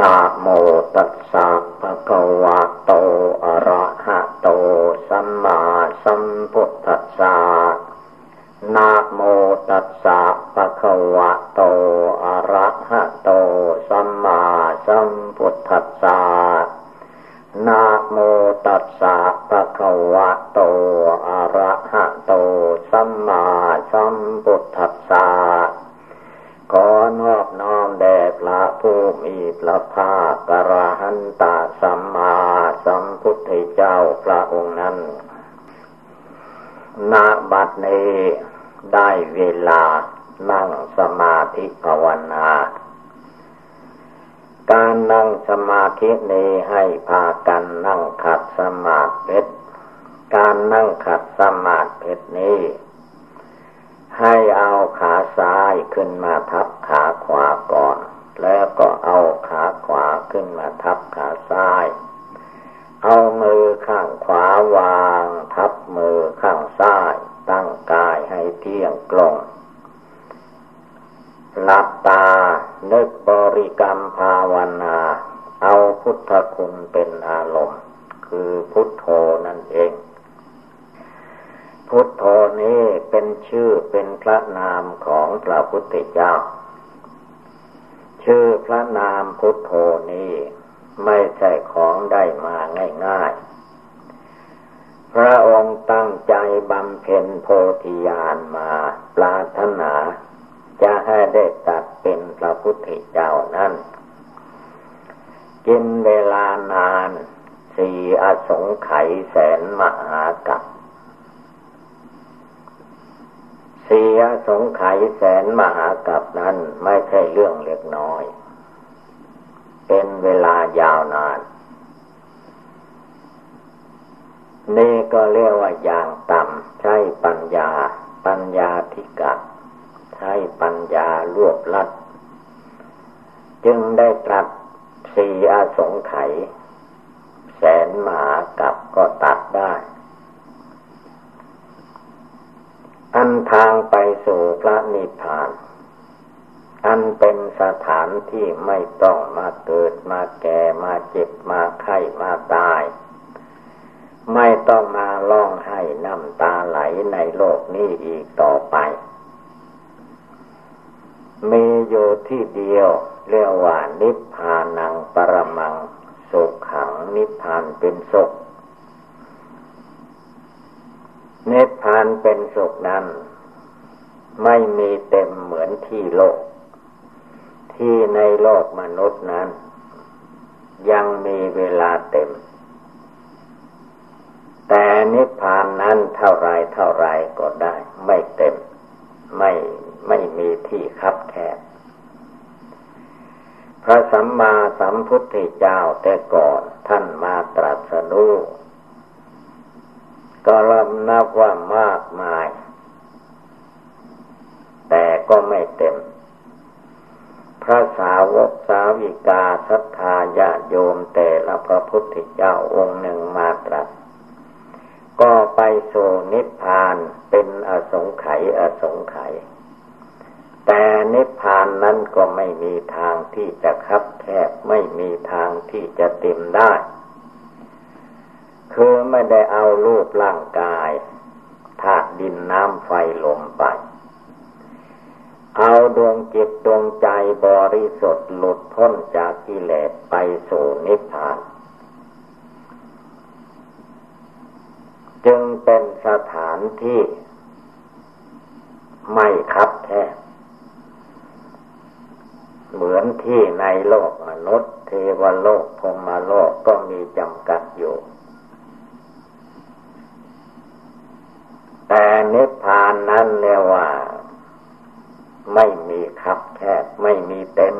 นะโมตัสสะภะคะวะโต อะระหะโต สัมมาสัมพุทธัสสะนะโมตัสสะภะคะวะโต อะระหะโต สัมมาสัมพุทธัสสะนะโมตัสสะภะคะวะโต อะระหะโต สัมมาสัมพุทธัสสะ ขอนอบน้อมแด่พระผู้มีพระภาคกระหันตาสัมมาสัมพุทธเจ้าพระองค์นั้นณบัดนี้ได้เวลานั่งสมาธิภาวนา การนั่งสมาธินี้ให้พากันนั่งขัดสมาธิการนั่งขัดสมาธินี้ ให้เอาขาซ้ายขึ้นมาทับขาขวาก่อน แล้วก็เอาขาขวาขึ้นมาทับขาซ้าย เอามือข้างขวาวาง ทับมือข้างซ้าย ตั้งกายให้เที่ยงตรงหลับตา นึกบริกรรมภาวนา เอาพุทธคุณเป็นอารมณ์ คือพุทโธนั่นเอง พุทโธนี้เป็นชื่อเป็นพระนามของพระพุทธเจ้า ชื่อพระนามพุทโธนี้ไม่ใช่ของได้มาง่ายๆ พระองค์ตั้งใจบำเพ็ญโพธิญาณมาปรารถนา จะให้ได้ตัดเป็นพระพุทธเจ้านั้นกินเวลานานสี่อสงไขยแสนมหากัป เสียสงไขยแสนมหากับนั้นไม่ใช่เรื่องเล็กน้อย เป็นเวลายาวนาน นี่ก็เรียกว่าอย่างต่ำใช้ปัญญา ปัญญาธิกะใช้ปัญญารวบลัด จึงได้ตรัสสี่อสงไขยแสนมหากับก็ตัดได้ อันทางไปสู่พระนิพพาน อันเป็นสถานที่ไม่ต้องมาเกิดมาแก่มาเจ็บมาไข้มาตาย ไม่ต้องมาร้องไห้น้ำตาไหลในโลกนี้อีกต่อไป มีอยู่ที่เดียวเรียกว่านิพพานังปรมังสุขขังนิพพานเป็นสุขเนิพพานเป็นสุขนั้น ไม่มีเต็มเหมือนที่โลก ที่ในโลกมนุษย์นั้น ยังมีเวลาเต็ม แต่นิพพานนั้นเท่าไรเท่าไรก็ได้ ไม่เต็ม ไม่ไม่มีที่คับแคบพระสัมมาสัมพุทธเจ้าแต่ก่อนท่านมาตรัสรู้ ก็ลำนับว่ามากมาย แต่ก็ไม่เต็ม พระสาวกสาวิกาศรัทธาญาโยมแต่ละพระพุทธเจ้าองค์หนึ่งมาตรัส ก็ไปสู่นิพพานเป็นอสงไขยอสงไขยแต่นิพพานนั้นก็ไม่มีทางที่จะคับแคบไม่มีทางที่จะเต็มได้ คือไม่ได้เอารูปร่างกายธาตุดินน้ำไฟลมไป เอาดวงจิตดวงใจบริสุทธิ์หลุดพ้นจากกิเลสไปสู่นิพพาน จึงเป็นสถานที่ไม่คับแคบเหมือนที่ในโลกมนุษย์ เทวโลกพรมโลกก็มีจำกัดอยู่ แต่นิพพานนั้นเรียกว่า ไม่มีคับแคบไม่มีเต็ม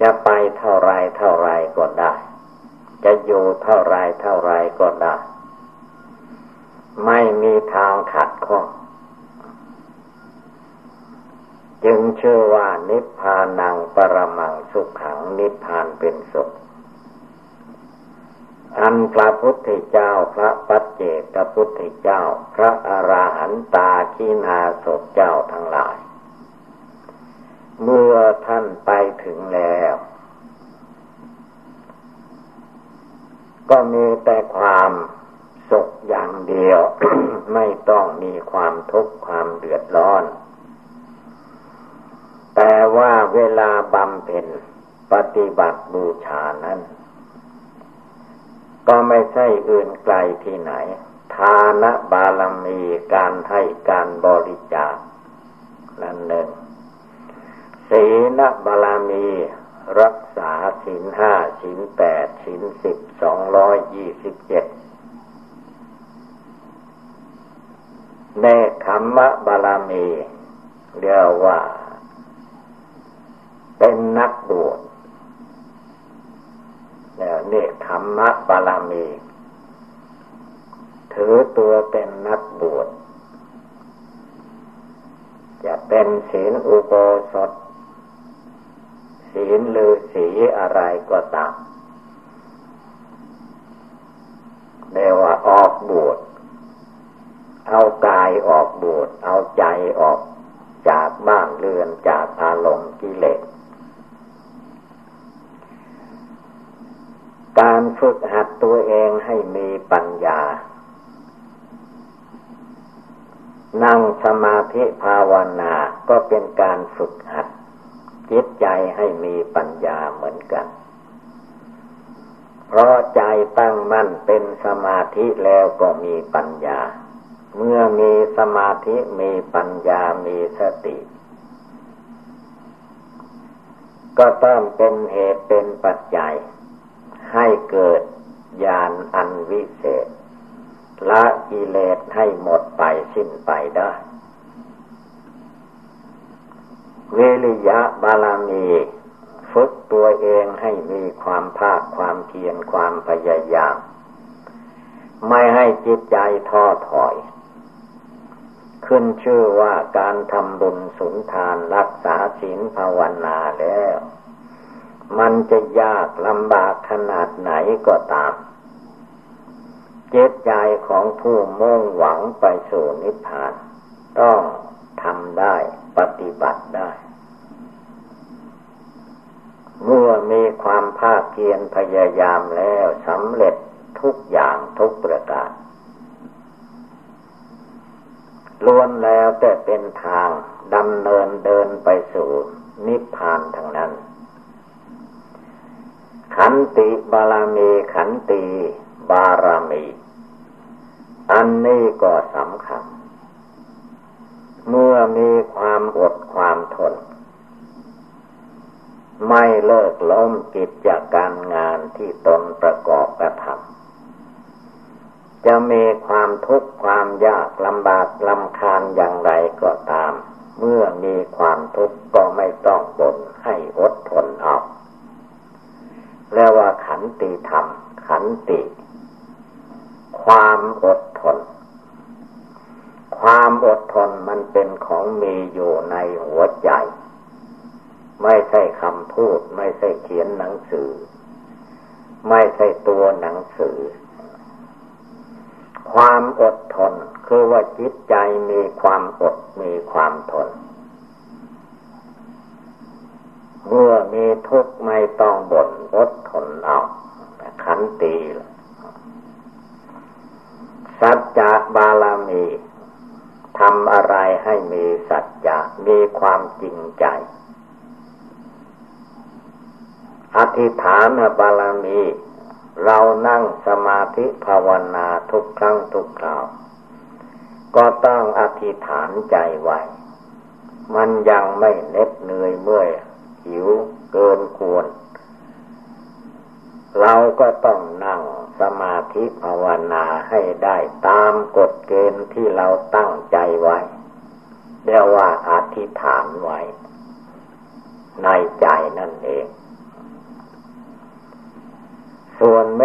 จะไปเท่าไรเท่าไรก็ได้ จะอยู่เท่าไรเท่าไรก็ได้ ไม่มีทางขัดข้องจึงเชื่อว่านิพพานังปรมังสุขขังนิพพานเป็นสุข อันพระพุทธเจ้าพระปัจเจกพุทธเจ้า พระอราหันตาคีนาศพเจ้าทั้งหลาย เมื่อท่านไปถึงแล้ว ก็มีแต่ความสุขอย่างเดียว ไม่ต้องมีความทุกข์ความเดือดร้อน แต่ว่าเวลาบำเพ็ญปฏิบัติบูชานั้น ก็ไม่ใช่อื่นไกลที่ไหน ทานบารมีการให้การบริจาคนั่นหนึ่งศีลบารมี รักษาศีลห้าศีลแปดศีลสิบสองร้อยยี่สิบเจ็ดในธรรมบารมี เรียกว่า เป็นนักบวช เนี่ยเนธรรมะบารมี ถือตัวเป็นนักบวช จะเป็นศีลอุโบสถ ศีลหรือสีอะไรก็ตามเรียกว่าออกบวช เอากายออกบวช เอาใจออกจากบ้านเรือนจากอารมณ์กิเลส การฝึกหัดตัวเองให้มีปัญญา นั่งสมาธิภาวนาก็เป็นการฝึกหัดจิตใจให้มีปัญญาเหมือนกัน เพราะใจตั้งมั่นเป็นสมาธิแล้วก็มีปัญญา เมื่อมีสมาธิมีปัญญามีสติ ก็ต้องเป็นเหตุเป็นปัจจัย ให้เกิดญาณอันวิเศษ ละกิเลสให้หมดไปสิ้นไปได้ เวริยะบาลามีฝึกตัวเองให้มีความภาคความเพียรความพยายาม ไม่ให้จิตใจท้อถอย ขึ้นชื่อว่าการทำบุญสุนทานรักษาศีลภาวนาแล้ว มันจะยากลำบากขนาดไหนก็ตาม เจตใจของผู้มุ่งหวังไปสู่นิพพาน ต้องทำได้ปฏิบัติได้ เมื่อมีความภาคเพียรพยายามแล้วสำเร็จทุกอย่างทุกประการล้วนแล้วแต่เป็นทางดำเนินเดินไปสู่นิพพานทางนั้น ขันติบาลามีขันติบารมี อันนี้ก็สำคัญ เมื่อมีความอดความทน ไม่เลิกล้มกิจการงานที่ตนประกอบกระทำจะมีความทุกข์ความยากลำบากลำคาญอย่างไรก็ตาม เมื่อมีความทุกข์ก็ไม่ต้องบนให้อดทนเอา เรียกว่าขันติธรรม ขันติ ความอดทน ความอดทนมันเป็นของมีอยู่ในหัวใจ ไม่ใช่คำพูด ไม่ใช่เขียนหนังสือ ไม่ใช่ตัวหนังสือ ความอดทนคือว่าจิตใจมีความอดมีความทน เมื่อมีทุกข์ไม่ต้องบ่นอดทนเอาขันตีสัจจะบาลามีทำอะไรให้มีสัจจะมีความจริงใจ อธิษฐานบารมี เรานั่งสมาธิภาวนาทุกครั้งทุกคราว ก็ต้องอธิษฐานใจไว้ มันยังไม่เน็ดเหนื่อยเมื่อย หิวเกินควร เราก็ต้องนั่งสมาธิภาวนาให้ได้ตามกฎเกณฑ์ที่เราตั้งใจไว้เรียกว่าอธิษฐานไว้ ในใจนั่นเอง ส่วนเม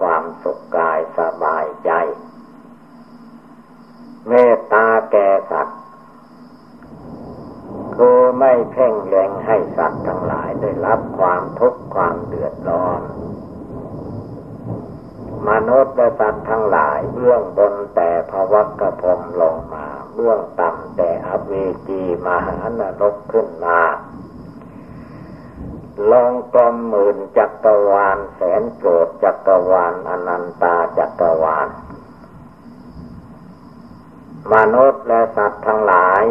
ความสุขกายสบายใจ เมตตาแก่สัตว์คือไม่เพ่งแรงให้สัตว์ทั้งหลายได้รับความทุกข์ความเดือดร้อน มนุษย์และสัตว์ทั้งหลายเบื้องบนแต่พวักกระพมลงมา เบื้องต่ำแต่อเวจีมหานรกขึ้นมา ลองกลมหมื่นจักรวาล แสนโกรธจักรวาลอนันตาจักรวาล มนุษย์และสัตว์ทั้งหลาย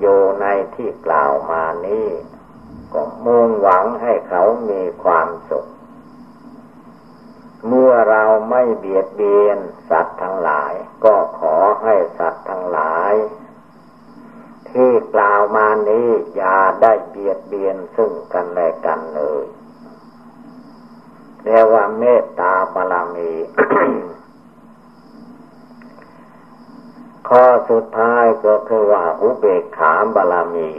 อยู่ในที่กล่าวมานี้ก็มุ่งหวังให้เขามีความสุข เมื่อเราไม่เบียดเบียนสัตว์ทั้งหลาย ก็ขอให้สัตว์ กล่าวมานี้อย่าได้เบียดเบียนซึ่งกันและกันเลยเรียกว่าเมตตาบามี ข้อสุดท้ายก็คือว่าอุเบกขาบารมี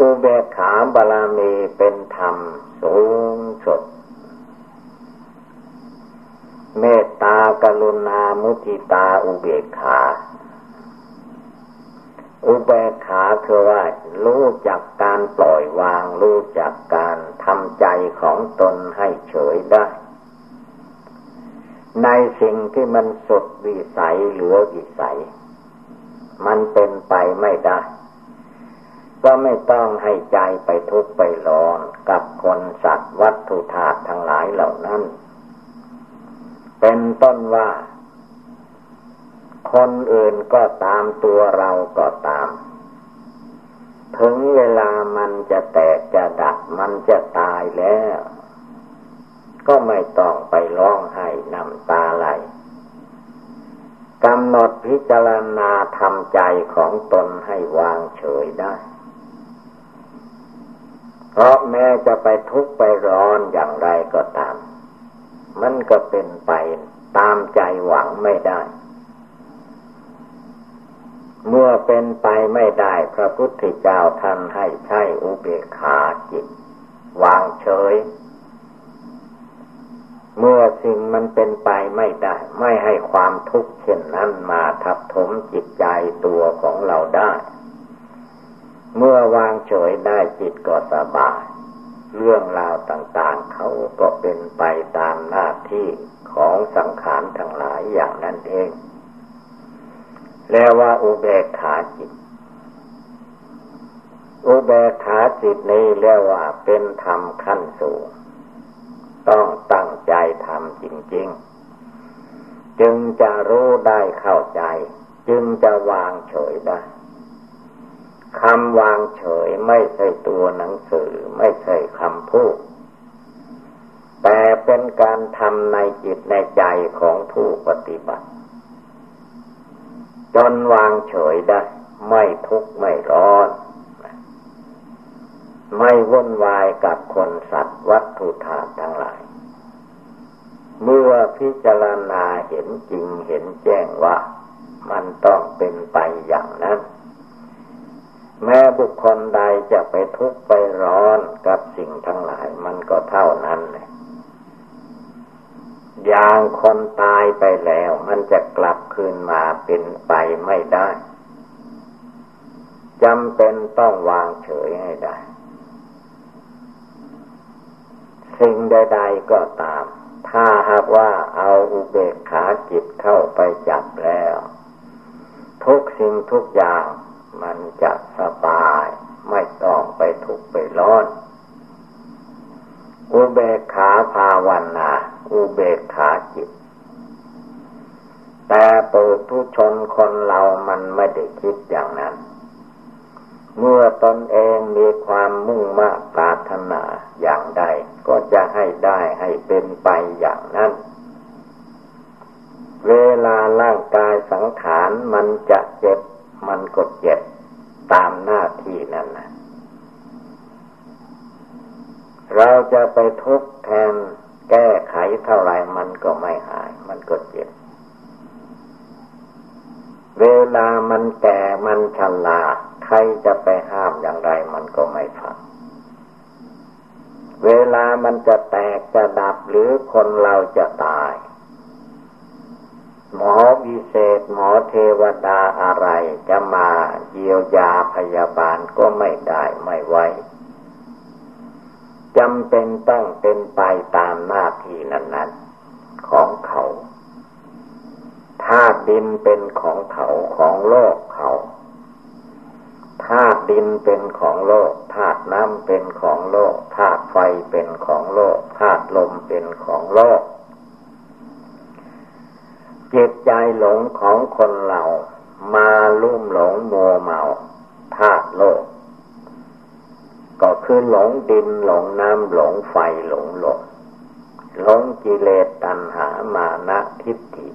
อุเบกขาบารมีเป็นธรรมสูงสุด เมตตากรุณามุทิตาอุเบกขา อุเบกขาคือว่ารู้จักการปล่อยวาง รู้จักการทำใจของตนให้เฉยได้ ในสิ่งที่มันสุดวิสัยเหลือวิสัย มันเป็นไปไม่ได้ ก็ไม่ต้องให้ใจไปทุกข์ไปร้อนกับคนสัตว์วัตถุธาตุทั้งหลายเหล่านั้น เป็นต้นว่า คนอื่นก็ตามตัวเราก็ตาม ถึงเวลามันจะแตกจะดับมันจะตายแล้ว ก็ไม่ต้องไปร้องไห้น้ำตาไหลกำหนดพิจารณาทำใจของตนให้วางเฉยได้ เพราะแม้จะไปทุกข์ไปร้อนอย่างไรก็ตาม มันก็เป็นไปตามใจหวังไม่ได้ เมื่อเป็นไปไม่ได้พระพุทธเจ้าท่านให้ใช้อุเบกขาจิต วางเฉย เมื่อสิ่งมันเป็นไปไม่ได้ ไม่ให้ความทุกข์เช่นนั้นมาทับถมจิตใจตัวของเราได้ เมื่อวางเฉยได้จิตก็สบายเรื่องราวต่างๆ เขาก็เป็นไปตามหน้าที่ของสังขารทั้งหลายอย่างนั้นเอง แล้วว่าอุเบกขาจิต อุเบกขาจิตนี้เรียกว่าเป็นธรรมขั้นสูง ต้องตั้งใจทำจริง ๆ จึงจะรู้ได้เข้าใจ จึงจะวางเฉยได้คำวางเฉยไม่ใช่ตัวหนังสือไม่ใช่คำพูด แต่เป็นการทำในจิตในใจของผู้ปฏิบัติ จนวางเฉยได้ ไม่ทุกข์ไม่ร้อน ไม่วุ่นวายกับคนสัตว์วัตถุธาตุทั้งหลาย เมื่อพิจารณาเห็นจริงเห็นแจ้งว่ามันต้องเป็นไปอย่างนั้น แม้บุคคลใดจะไปทุกข์ไปร้อนกับสิ่งทั้งหลาย มันก็เท่านั้นเลย อย่างคนตายไปแล้ว มันจะกลับคืนมาเป็นไปไม่ได้จำเป็นต้องวางเฉยให้ได้ สิ่งใดๆก็ตาม ถ้าหากว่าเอาอุเบกขาจิตเข้าไปจับแล้ว ทุกสิ่งทุกอย่างมันจะสบาย ไม่ต้องไปทุกข์ไปร้อน อุเบกขาภาวนา อุเบกขาจิต แต่ปุถุชนคนเรามันไม่ได้คิดอย่างนั้น เมื่อตนเองมีความมุ่งมา่ปรารถนาอย่างใด ก็จะให้ได้ให้เป็นไปอย่างนั้น เวลาร่างกายสังขารมันจะเจ็บมันก็เจ็บตามหน้าที่นั่นนะ เราจะไปทุกแทนแก้ไขเท่าไรมันก็ไม่หาย มันก็เจ็บ เวลามันแก่มันชราใครจะไปห้ามอย่างไรมันก็ไม่ฟังเวลามันจะแตกจะดับหรือคนเราจะตาย หมอวิเศษหมอเทวดาอะไรจะมาเยียวยาพยาบาลก็ไม่ได้ไม่ไหว จำเป็นต้องเป็นไปตามหน้าที่นั้น ๆ ของเขาธาตุดินเป็นของเขาของโลกเขาธาตุดินเป็นของโลกธาตุน้ำเป็นของโลกธาตุไฟเป็นของโลกธาตุลมเป็นของโลกจิตใจหลงของคนเรามาลุ่มหลงมัวเมาธาตุโลก คือหลงดินหลงน้ำหลงไฟหลงลมหลงกิเลสตัณหามานะทิฏฐิ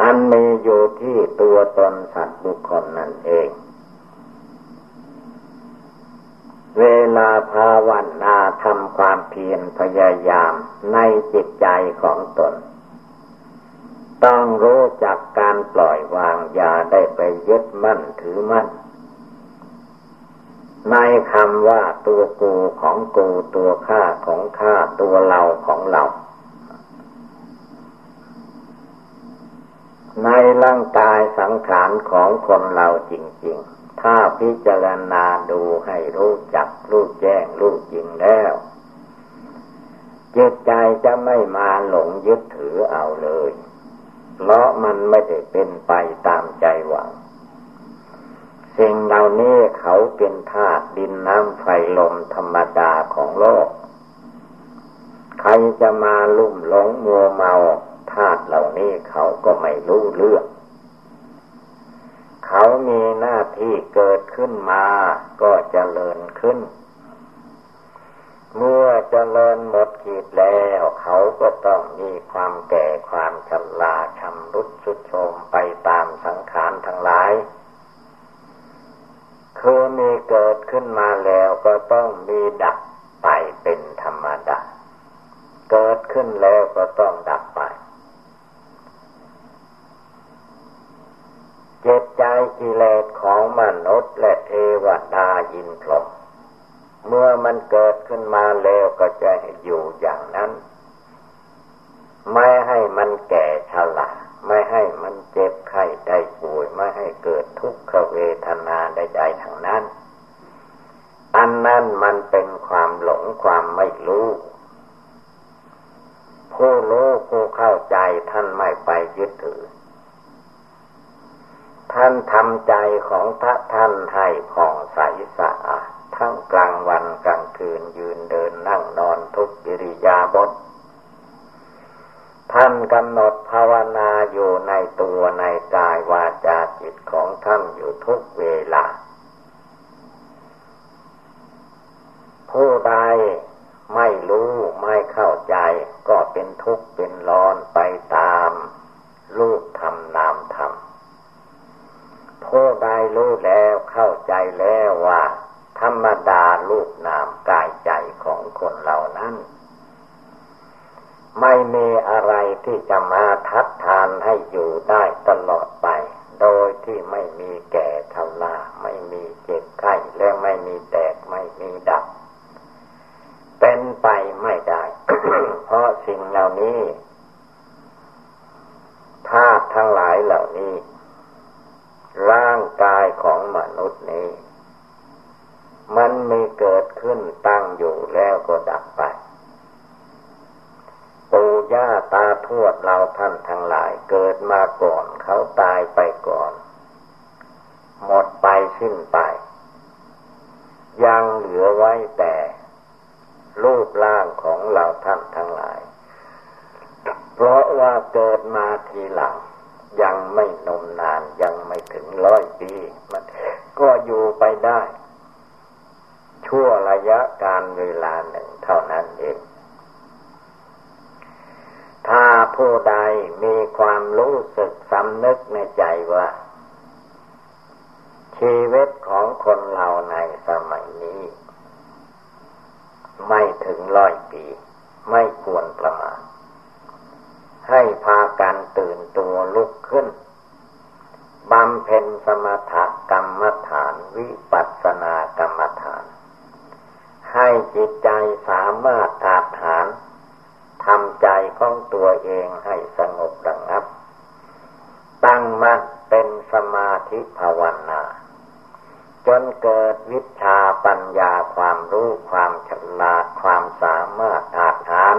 อันมีอยู่ที่ตัวตนสัตว์บุคคลนั่นเอง เวลาภาวนาทำความเพียรพยายามในจิตใจของตน ต้องรู้จักการปล่อยวางอย่าได้ไปยึดมั่นถือมั่น ในคำว่าตัวกูของกูตัวข้าของข้าตัวเราของเรา ในร่างกายสังขารของคนเราจริง ๆ ถ้าพิจารณาดูให้รู้จักรู้แจ้งรู้จริงแล้วจิตใจจะไม่มาหลงยึดถือเอาเลย เพราะมันไม่ได้เป็นไปตามใจหวัง สิ่งเหล่านี้เขาเป็นธาตุดินน้ำไฟลมธรรมดาของโลก ใครจะมาลุ่มหลงมัวเมาธาตุเหล่านี้เขาก็ไม่รู้เรื่อง เขามีหน้าที่เกิดขึ้นมาก็จเจริญขึ้น เมื่อจเจริญหมดขีดแล้ว เขาก็ต้องมีความแก่ความชราชำรุดสุดโทรมไปตามสังขารทั้งหลาย คือมีเกิดขึ้นมาแล้วก็ต้องมีดับไปเป็นธรรมดา เกิดขึ้นแล้วก็ต้องดับไป เจตใจกิเลสของมนุษย์และเทวดายินพรมเมื่อมันเกิดขึ้นมาแล้วก็จะอยู่อย่างนั้น ไม่ให้มันแก่ชราไม่ให้มันเจ็บไข้ได้ป่วย ไม่ให้เกิดทุกขเวทนา ความหลงความไม่รู้ ผู้รู้ผู้เข้าใจท่านไม่ไปยึดถือ ท่านทำใจของพระท่านให้ผ่องใสสะอาดทั้งกลางวันกลางคืนยืนเดินนั่งนอนทุกกิริยาบทท่านกำหนดภาวนาอยู่ในตัวในกายวาจาจิตของท่านอยู่ทุกเวลา ผู้ใดไม่รู้ไม่เข้าใจ ก็เป็นทุกข์เป็นร้อนไปตามรูปธรรมนามธรรมผู้ใดรู้แล้วเข้าใจแล้วว่า ธรรมดาลูกนามกายใจของคนเหล่านั้น ไม่มีอะไรที่จะมาทัดทานให้อยู่ได้ตลอดไป โดยที่ไม่มีแก่ชราไม่มีเจ็บไข้และไม่มีแตกไม่มีดับ เป็นไปไม่ได้ เพราะสิ่งเหล่านี้ธาตุทั้งหลายเหล่านี้ ร่างกายของมนุษย์นี้ มันมีเกิดขึ้นตั้งอยู่แล้วก็ดับไป ปู่ย่าตาทวดเราท่านทั้งหลายเกิดมาก่อนเขาตายไปก่อน หมดไปสิ้นไป ยังเหลือไว้แต่ รูปร่างของเราท่านทั้งหลาย เพราะว่าเกิดมาทีหลัง ยังไม่นมนานยังไม่ถึงร้อยปี มันก็อยู่ไปได้ ชั่วระยะการเวลาหนึ่งเท่านั้นเอง ถ้าผู้ใดมีความรู้สึกสำนึกในใจว่า ชีวิตของคนเราในสมัยนี้ ไม่ถึงร้อยปี ไม่ควรประมาทให้พากันตื่นตัวลุกขึ้นบำเพ็ญสมถกรรมฐานวิปัสสนากรรมฐาน ให้จิตใจสามารถอาถานทำใจของตัวเองให้สงบระงับ ตั้งมั่นเป็นสมาธิภาวนา จนเกิดวิชาปัญญาความรู้ความฉลาดความสามารถอาถาน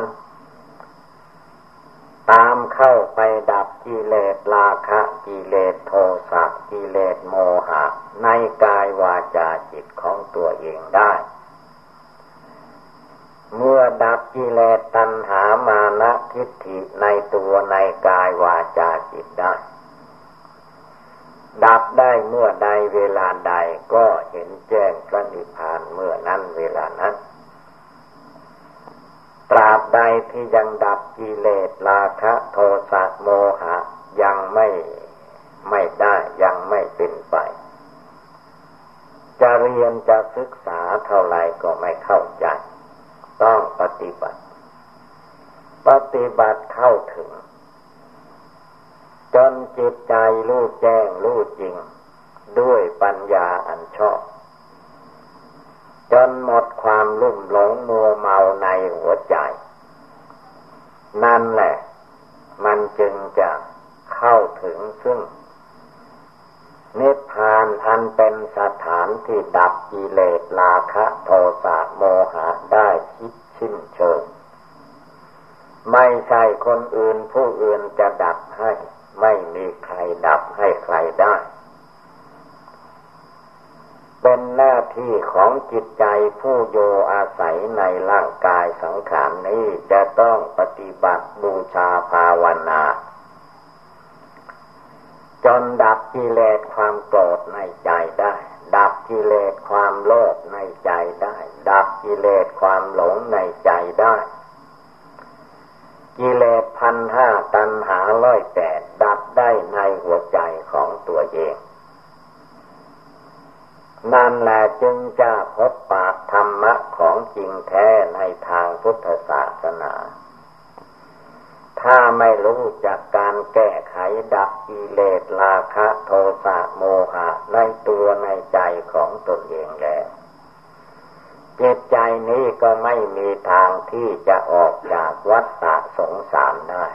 ตามเข้าไปดับกิเลสราคะกิเลสโทสะกิเลสโมหะ ในกายวาจาจิตของตัวเองได้ เมื่อดับกิเลสตัณหามานะทิฏฐิในตัวในกายวาจาจิตได้ ดับได้เมื่อใดเวลาใดก็เห็นแจ้งพระนิพพานเมื่อนั้นเวลานั้น ตราบใดที่ยังดับกิเลสราคะโทสะโมหะ ยังไม่ไม่ได้ยังไม่เป็นไป จะเรียนจะศึกษาเท่าไรก็ไม่เข้าใจ ต้องปฏิบัติ ปฏิบัติเข้าถึง จนจิตใจรู้แจ้งรู้จริง ด้วยปัญญาอันชอบ จนหมดความลุ่มหลงมัวเมาในหัวใจ นั่นแหละ มันจึงจะเข้าถึงซึ่งนิพพานอันเป็นสถานที่ดับกิเลสราคะโทสะโมหะได้คิดชิ้นเชิง ไม่ใช่คนอื่นผู้อื่นจะดับให้ ไม่มีใครดับให้ใครได้ เป็นหน้าที่ของจิตใจผู้โยอาศัยในร่างกายสังขารนี้จะต้องปฏิบัติบูชาภาวนา จนดับกิเลสความโกรธในใจได้ ดับกิเลสความโลภในใจได้ ดับกิเลสความหลงในใจได้ กิเลสพันห้าตันหาร้อยแปดดับได้ในหัวใจของตัวเอง นั่นแหละจึงจะพบปากธรรมะของจริงแท้ในทางพุทธศาสนา ถ้าไม่รู้จากการแก้ไขดับกิเลสราคะโทสะโมหะในตัวในใจของตนเองแล้ว จิตใจนี้ก็ไม่มีทางที่จะออกจากวัฏฏะสงสารได้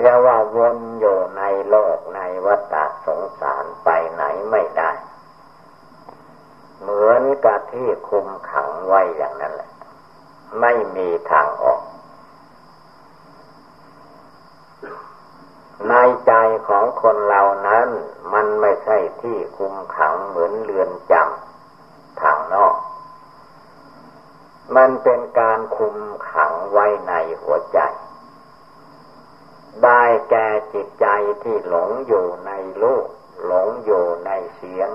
เรียกว่าวนอยู่ในโลกในวัฏสงสารไปไหนไม่ได้ เหมือนกับที่คุมขังไว้อย่างนั้นแหละ ไม่มีทางออกในใจของคนเรานั้นมันไม่ใช่ที่คุมขังเหมือนเรือนจำ นอก มันเป็นการคุมขังไว้ในหัวใจ ได้แก่จิตใจที่หลงอยู่ในรูปหลงอยู่ในเสียง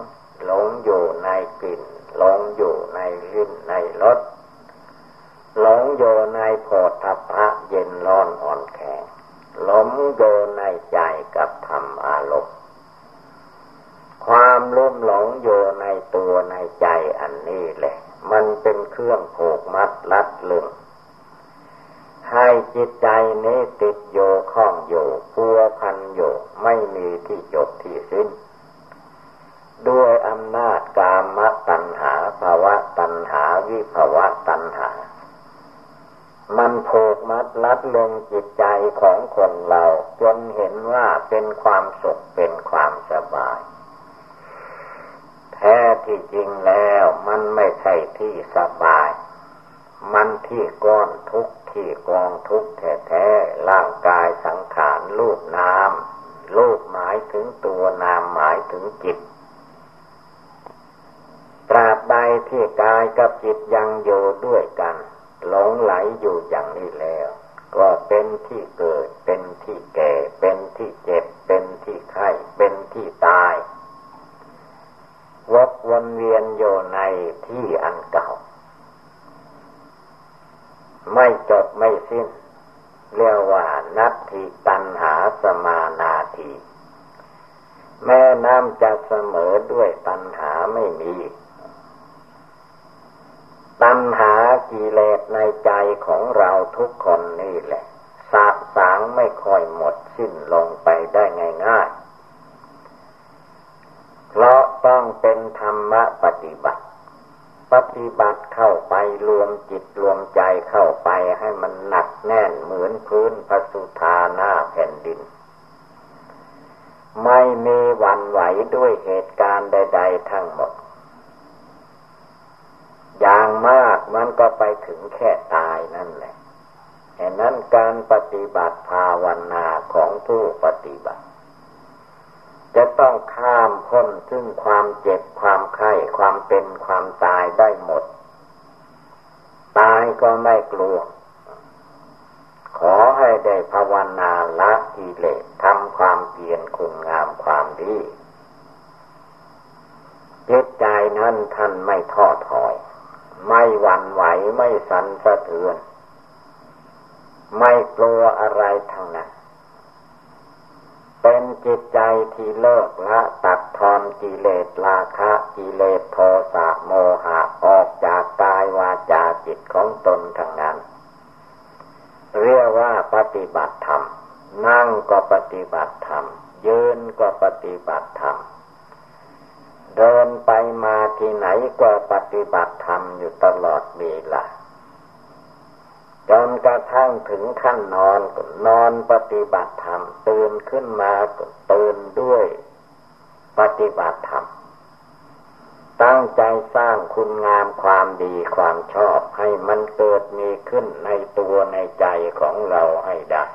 หลงอยู่ในกลิ่น หลงอยู่ในลิ้นในรสหลงอยู่ในโผฏฐัพพะเย็นร้อนอ่อนแข็งหลงอยู่ในใจกับธรรมอารมณ์ ความลุ่มหลงอยู่ในตัวในใจอันนี้แหละ มันเป็นเครื่องผูกมัดลัดลึงให้จิตใจนี้ติดโยข้องอยู่พัวพันอยู่ไม่มีที่จบที่สิ้น ด้วยอำนาจกามตัณหาภาวะตัณหาวิภาวะตัณหา มันผูกมัดลัดลงจิตใจของคนเรา จนเห็นว่าเป็นความสุขเป็นความสบาย ที่จริงแล้วมันไม่ใช่ที่สบาย มันที่ก้อนทุกที่กองทุกข์แท้ๆร่างกายสังขารรูปนามรูปหมายถึงตัวนามหมายถึงจิตตราบใดที่กายกับจิตยังอยู่ด้วยกัน หลงไหลอยู่อย่างนี้แล้ว ก็เป็นที่เกิด เป็นที่แก่ เป็นที่เจ็บ เป็นที่ไข้ เป็นที่ตาย วกวนเวียนอยู่ในที่อันเก่า ไม่จบไม่สิ้น เรียกว่านัตถิตันหาสมานาทีแม่น้ำจะเสมอด้วยตันหาไม่มี ตันหากิเลสในใจของเราทุกคนนี่แหละสาสางไม่ค่อยหมดสิ้นลงไปได้ง่ายๆ เพราะต้องเป็นธรรมะปฏิบัติ ปฏิบัติเข้าไปรวมจิตรวมใจเข้าไปให้มันหนักแน่นเหมือนพื้นพระสุธาหน้าแผ่นดิน ไม่มีวันไหวด้วยเหตุการณ์ใด ๆ ทั้งหมด อย่างมากมันก็ไปถึงแค่ตายนั่นแหละเหแนั้นการปฏิบัติภาวนาของผู้ปฏิบัติ จะต้องข้ามพ้นซึ่งความเจ็บความไข้ความเป็นความตายได้หมด ตายก็ไม่กลัว ขอให้ได้ภาวนาละกิเลสทำความเพียรคุณงามความดีจิตใจนั้นท่านไม่ท้อถอย ไม่หวั่นไหวไม่สันสะเทือน ไม่กลัวอะไรทั้งนั้น เป็นจิตใจที่เลิกละตัดทอนกิเลสราคะกิเลสโทสะโมหะออกจากกายวาจาจิตของตนทั้งนั้น เรียกว่าปฏิบัติธรรม นั่งก็ปฏิบัติธรรม ยืนก็ปฏิบัติธรรม เดินไปมาที่ไหนก็ปฏิบัติธรรมอยู่ตลอดเวลา จนกระทั่งถึงขั้นนอนนอนปฏิบัติธรรมตื่นขึ้นมาตื่นด้วยปฏิบัติธรรมตั้งใจสร้างคุณงามความดีความชอบให้มันเกิดมีขึ้นในตัวในใจของเราให้ได้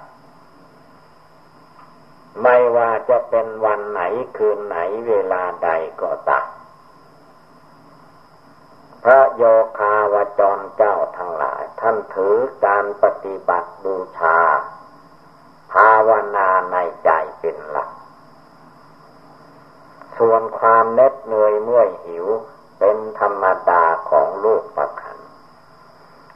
ไม่ว่าจะเป็นวันไหนคืนไหนเวลาใดก็ตาม พระโยคาวจรเจ้าทั้งหลาย ท่านถือการปฏิบัติบูชา ภาวนาในใจเป็นหลัก ส่วนความเน็ดเหนื่อยเมื่อยหิวเป็นธรรมดาของลูกประคัน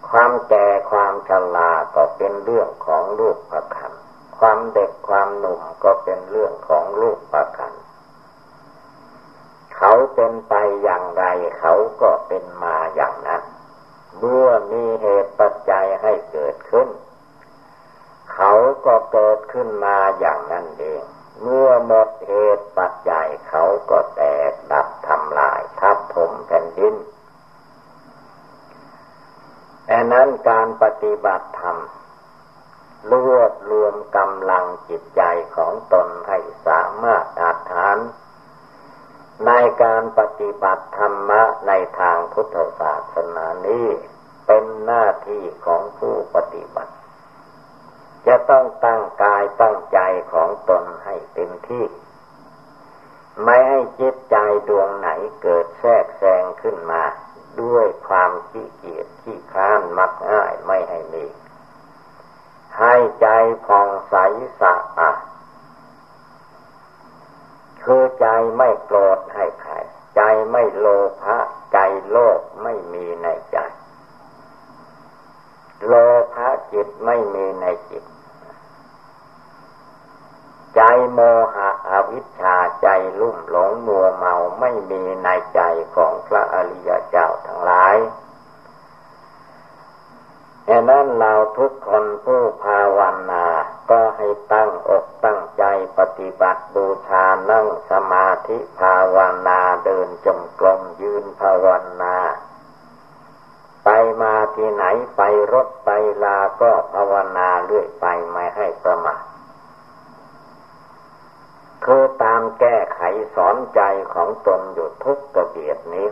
ความแก่ความชราก็เป็นเรื่องของลูกประคัน ความเด็กความหนุ่มก็เป็นเรื่องของลูกประคัน เขาเป็นไปอย่างไรเขาก็เป็นมาอย่างนั้นเมื่อมีเหตุปัจจัยให้เกิดขึ้น เขาก็เกิดขึ้นมาอย่างนั้นเอง เมื่อหมดเหตุปัจจัยเขาก็แตกดับทำลายทับถมแผ่นดินแต่นั้นการปฏิบัติธรรมรวบรวมกำลังจิตใจของตนให้สามารถอาฐาน ในการปฏิบัติธรรมะในทางพุทธศาสนานี้เป็นหน้าที่ของผู้ปฏิบัติ จะต้องตั้งกายตั้งใจของตนให้เต็มที่ ไม่ให้จิตใจดวงไหนเกิดแทรกแซงขึ้นมา ด้วยความขี้เกียจขี้ค้านมักง่ายไม่ให้มี ให้ใจผ่องใสสะอาด คือใจไม่โกรธให้ใครใจไม่โลภะใจโลภไม่มีในใจ โลภะจิตไม่มีในจิต ใจโมหะอวิชชาใจลุ่มหลงมัวเมาไม่มีในใจของพระอริยเจ้าทั้งหลาย ดังนั้นเราทุกคนผู้ภาวนา ก็ให้ตั้งอกตั้งใจปฏิบัติบูชานั่งสมาธิภาวนาเดินจมกลมยืนภาวนา ไปมาที่ไหนไปรถไปลาก็ภาวนาเรื่อยไปไม่ให้ประมาทคือตามแก้ไขสอนใจของตนอยู่ทุกกระเบียดนี้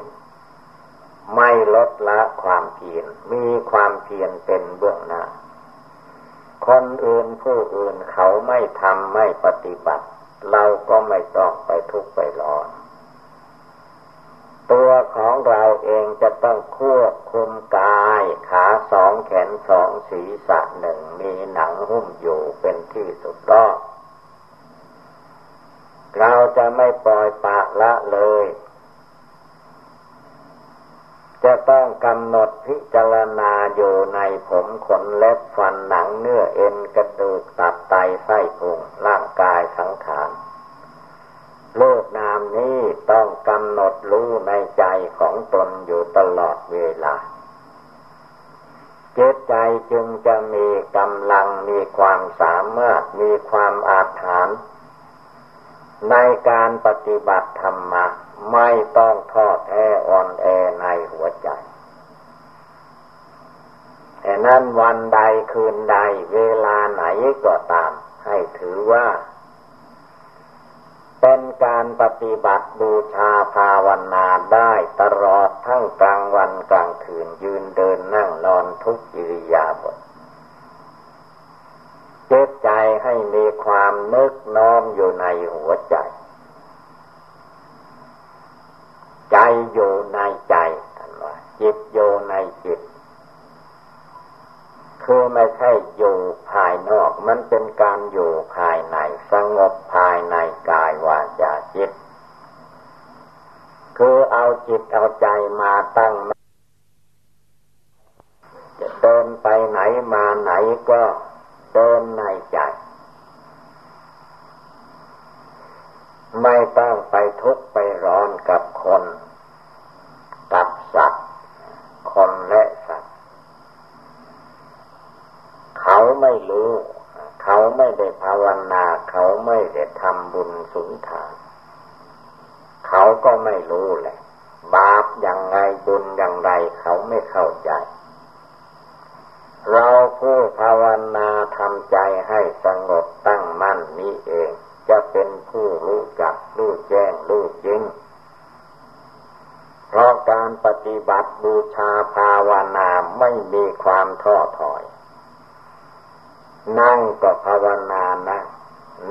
ไม่ลดละความเพียรมีความเพียรเป็นเบื้องหน้า คนอื่นผู้อื่นเขาไม่ทำไม่ปฏิบัติ เราก็ไม่ต้องไปทุกข์ไปร้อนตัวของเราเองจะต้องควบคุมกายขาสองแขนสองศีรษะหนึ่งมีหนังหุ้มอยู่เป็นที่สุดรอดเราจะไม่ปล่อยปะละเลย จะต้องกำหนดพิจารณาอยู่ในผมขนเล็บฟันหนังเนื้อเอ็นกระดูกตับไตไส้พุงร่างกายสังขารโลกนามนี้ต้องกำหนดรู้ในใจของตนอยู่ตลอดเวลา เจตใจจึงจะมีกำลังมีความสามารถมีความอาถรรพ์ ในการปฏิบัติธรรมะไม่ต้องทอดแท้อ่อนแอในหัวใจ แต่นั้นวันใดคืนใดเวลาไหนก็ตาม ให้ถือว่า เป็นการปฏิบัติบูชาภาวนาได้ตลอดทั้งกลางวันกลางคืนยืนเดินนั่งนอนทุกอิริยาบถ เจตใจให้มีความนึกน้อมอยู่ในหัวใจ ใจอยู่ในใจท่านว่าจิตอยู่ในจิต คือไม่ใช่อยู่ภายนอก มันเป็นการอยู่ภายใน สงบภายในกายวาจาจิต คือเอาจิตเอาใจมาตั้งจะเดินไปไหนมาไหนก็ เดินในใจ ไม่ต้องไปทุกข์ไปร้อนกับคน กับสัตว์ คนและสัตว์ เขาไม่รู้ เขาไม่ได้ภาวนา เขาไม่ได้ทำบุญสุนทาน เขาก็ไม่รู้แหละ ฏิบัติบูชาภาวนาไม่มีความท้อถอย นั่งก็ภาวนานะ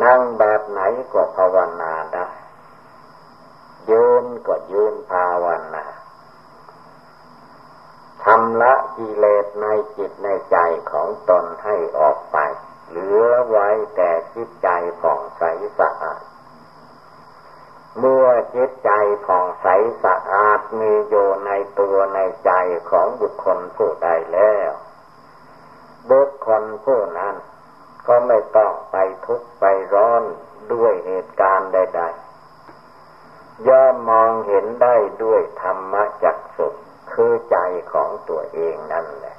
นั่งแบบไหนก็ภาวนาได้ยืนก็ยืนภาวนาทำละกิเลสในจิตในใจของตนให้ออกไป เหลือไว้แต่จิตใจผ่องใสสะอาด เมื่อจิตใจผ่องใสสะอาดมีอยู่ในตัวในใจของบุคคลผู้ใดแล้ว บุคคลผู้นั้น ก็ไม่ต้องไปทุกข์ไปร้อนด้วยเหตุการณ์ใดๆย่อมมองเห็นได้ด้วยธรรมจักสุขคือใจของตัวเองนั่นแหละ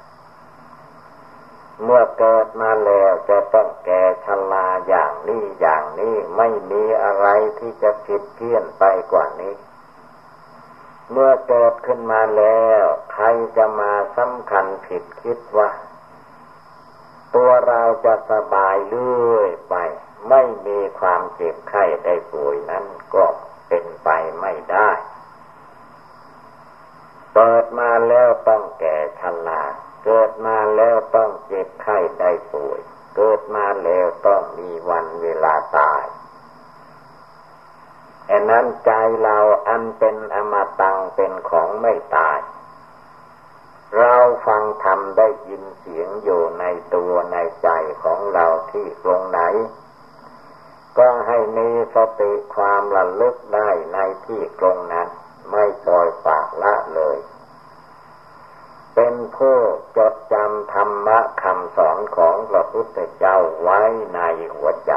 เมื่อเกิดมาแล้วจะต้องแก่ชราอย่างนี้อย่างนี้ไม่มีอะไรที่จะผิดเพี้ยนไปกว่านี้ เมื่อเกิดขึ้นมาแล้ว ใครจะมาสำคัญผิดคิดว่า ตัวเราจะสบายเรื่อยไป ไม่มีความเจ็บไข้ได้ป่วยนั้นก็เป็นไปไม่ได้เกิดมาแล้วต้องแก่ชรา เกิดมาแล้วต้องเจ็บไข้ได้ป่วย เกิดมาแล้วต้องมีวันเวลาตายอันนั้นใจเราอันเป็นอมตังเป็นของไม่ตาย เราฟังธรรมได้ยินเสียงอยู่ในตัวในใจของเราที่ตรงไหน ก็ให้มีสติความระลึกได้ในที่ตรงนั้น ไม่ปล่อยปากละเลย ผู้จดจำธรรมะคำสอนของพระพุทธเจ้าไว้ในหัวใจ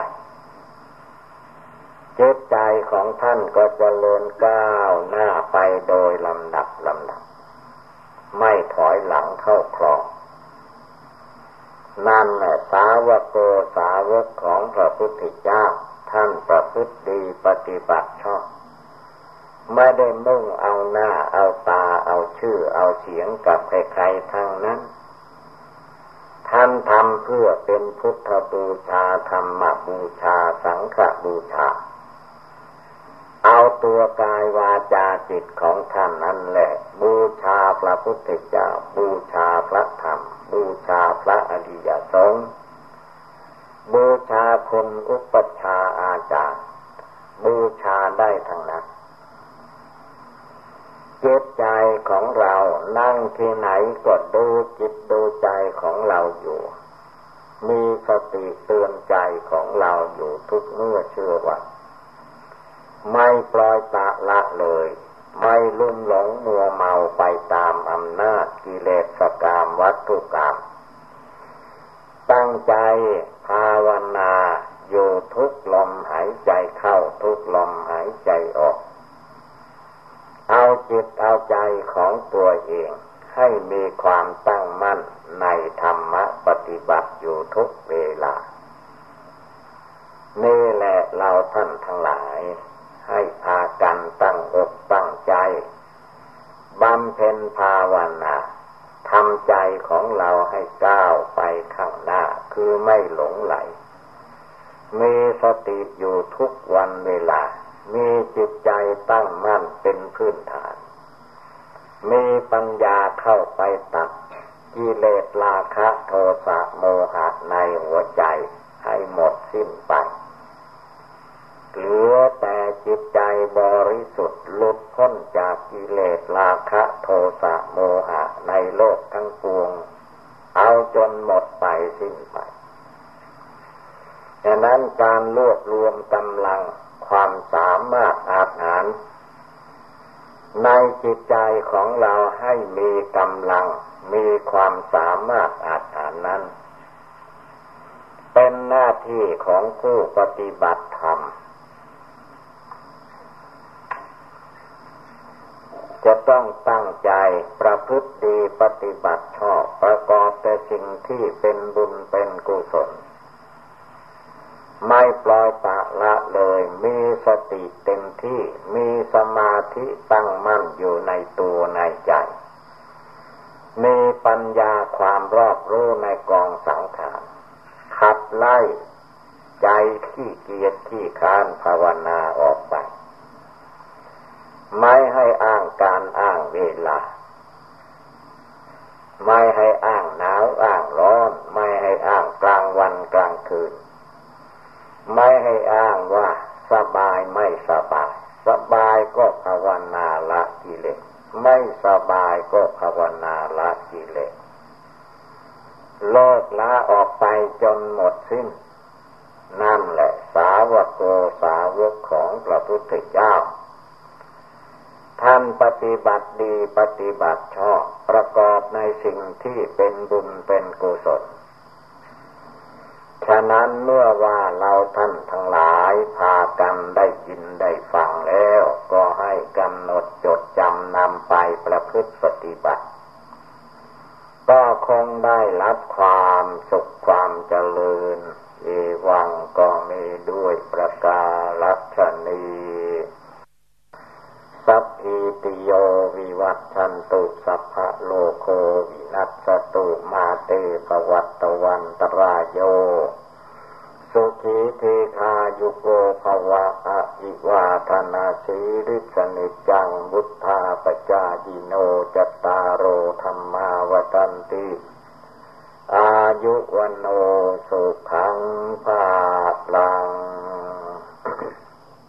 จิตใจของท่านก็จะเลินก้าวหน้าไปโดยลำดับลำดับ ไม่ถอยหลังเข้าคลองนั่นแหละสาวกโกสาวกของพระพุทธเจ้า ท่านประพฤติดีปฏิบัติชอบ ไม่ได้มุ่งเอาหน้า เอาตา เอาชื่อ เอาเสียงกับใครๆทั้งนั้น ท่านทำเพื่อเป็นพุทธบูชาธรรมบูชาสังฆบูชา เอาตัวกายวาจาจิตของท่านนั้นแหละ บูชาพระพุทธเจ้า บูชาพระธรรม บูชาพระอริยสงฆ์บูชาคุณอุปชาอาจารย์ บูชาได้ทั้งนั้น จิตใจของเรานั่งที่ไหนก็ดูจิตดูใจของเราอยู่ มีสติเตือนใจของเราอยู่ทุกเมื่อเชื่อว่าไม่ปล่อยตะละเลย ไม่ลุ่มหลงมัวเมาไปตามอำนาจกิเลสกรรมวัตถุกรรม ตั้งใจภาวนาอยู่ทุกลมหายใจเข้าทุกลมหายใจออก เอาจิตเอาใจของตัวเอง ให้มีความตั้งมั่นในธรรมะปฏิบัติอยู่ทุกเวลา นี่แหละเราท่านทั้งหลาย ให้พากันตั้งอกตั้งใจบำเพ็ญภาวนาทำใจของเราให้ก้าวไปข้างหน้าคือไม่หลงไหล มีสติอยู่ทุกวันเวลา มีจิตใจตั้งมั่นเป็นพื้นฐาน มีปัญญาเข้าไปตัดกิเลสราคะโทสะโมหะในหัวใจให้หมดสิ้นไป เหลือแต่จิตใจบริสุทธิ์หลุดพ้นจากกิเลสราคะโทสะโมหะในโลกทั้งปวง เอาจนหมดไปสิ้นไปดังนั้นการรวบรวมกำลัง ความสามารถอาหาร ในจิตใจของเราให้มีกำลัง มีความสามารถอาหารนั้น เป็นหน้าที่ของผู้ปฏิบัติธรรมจะต้องตั้งใจประพฤติดีปฏิบัติชอบประกอบแต่สิ่งที่เป็นบุญเป็นกุศล ไม่ปล่อยปะละเลย มีสติเต็มที่ มีสมาธิตั้งมั่นอยู่ในตัวในใจ มีปัญญาความรอบรู้ในกองสังขารขับไล่ใจขี้เกียจขี้ค้านภาวนาออกไป ไม่ให้อ้างการอ้างเวลา ไม่ให้อ้างหนาวอ้างร้อน ไม่ให้อ้างกลางวันกลางคืน ไม่ให้อ้างว่าสบายไม่สบาย สบายก็ภาวนาละกิเลสไม่สบายก็ภาวนาละกิเลสโลกละออกไปจนหมดสิ้น นั่นแหละสาวกโกสาวกของพระพุทธเจ้า ท่านปฏิบัติดีปฏิบัติชอบประกอบในสิ่งที่เป็นบุญเป็นกุศล ฉะนั้นเมื่อว่าเราท่านทั้งหลายพากันได้ยินได้ฟังแล้ว ก็ให้กำหนดจดจำนำไปประพฤติปฏิบัติ ก็คงได้รับความสุขความเจริญเอวังก็มีด้วยประกาศนี สัพพิติโยวิวัตชันตุสัพพะโลโควินัสตุมาเตปวัตตวันตรายโย สุขีเทคายุโกภวะอะอิวาธนาสีริสนิจังบุทธาปจายิโนจตารโอธรรมาวตันติ อายุวันโนสุขังภา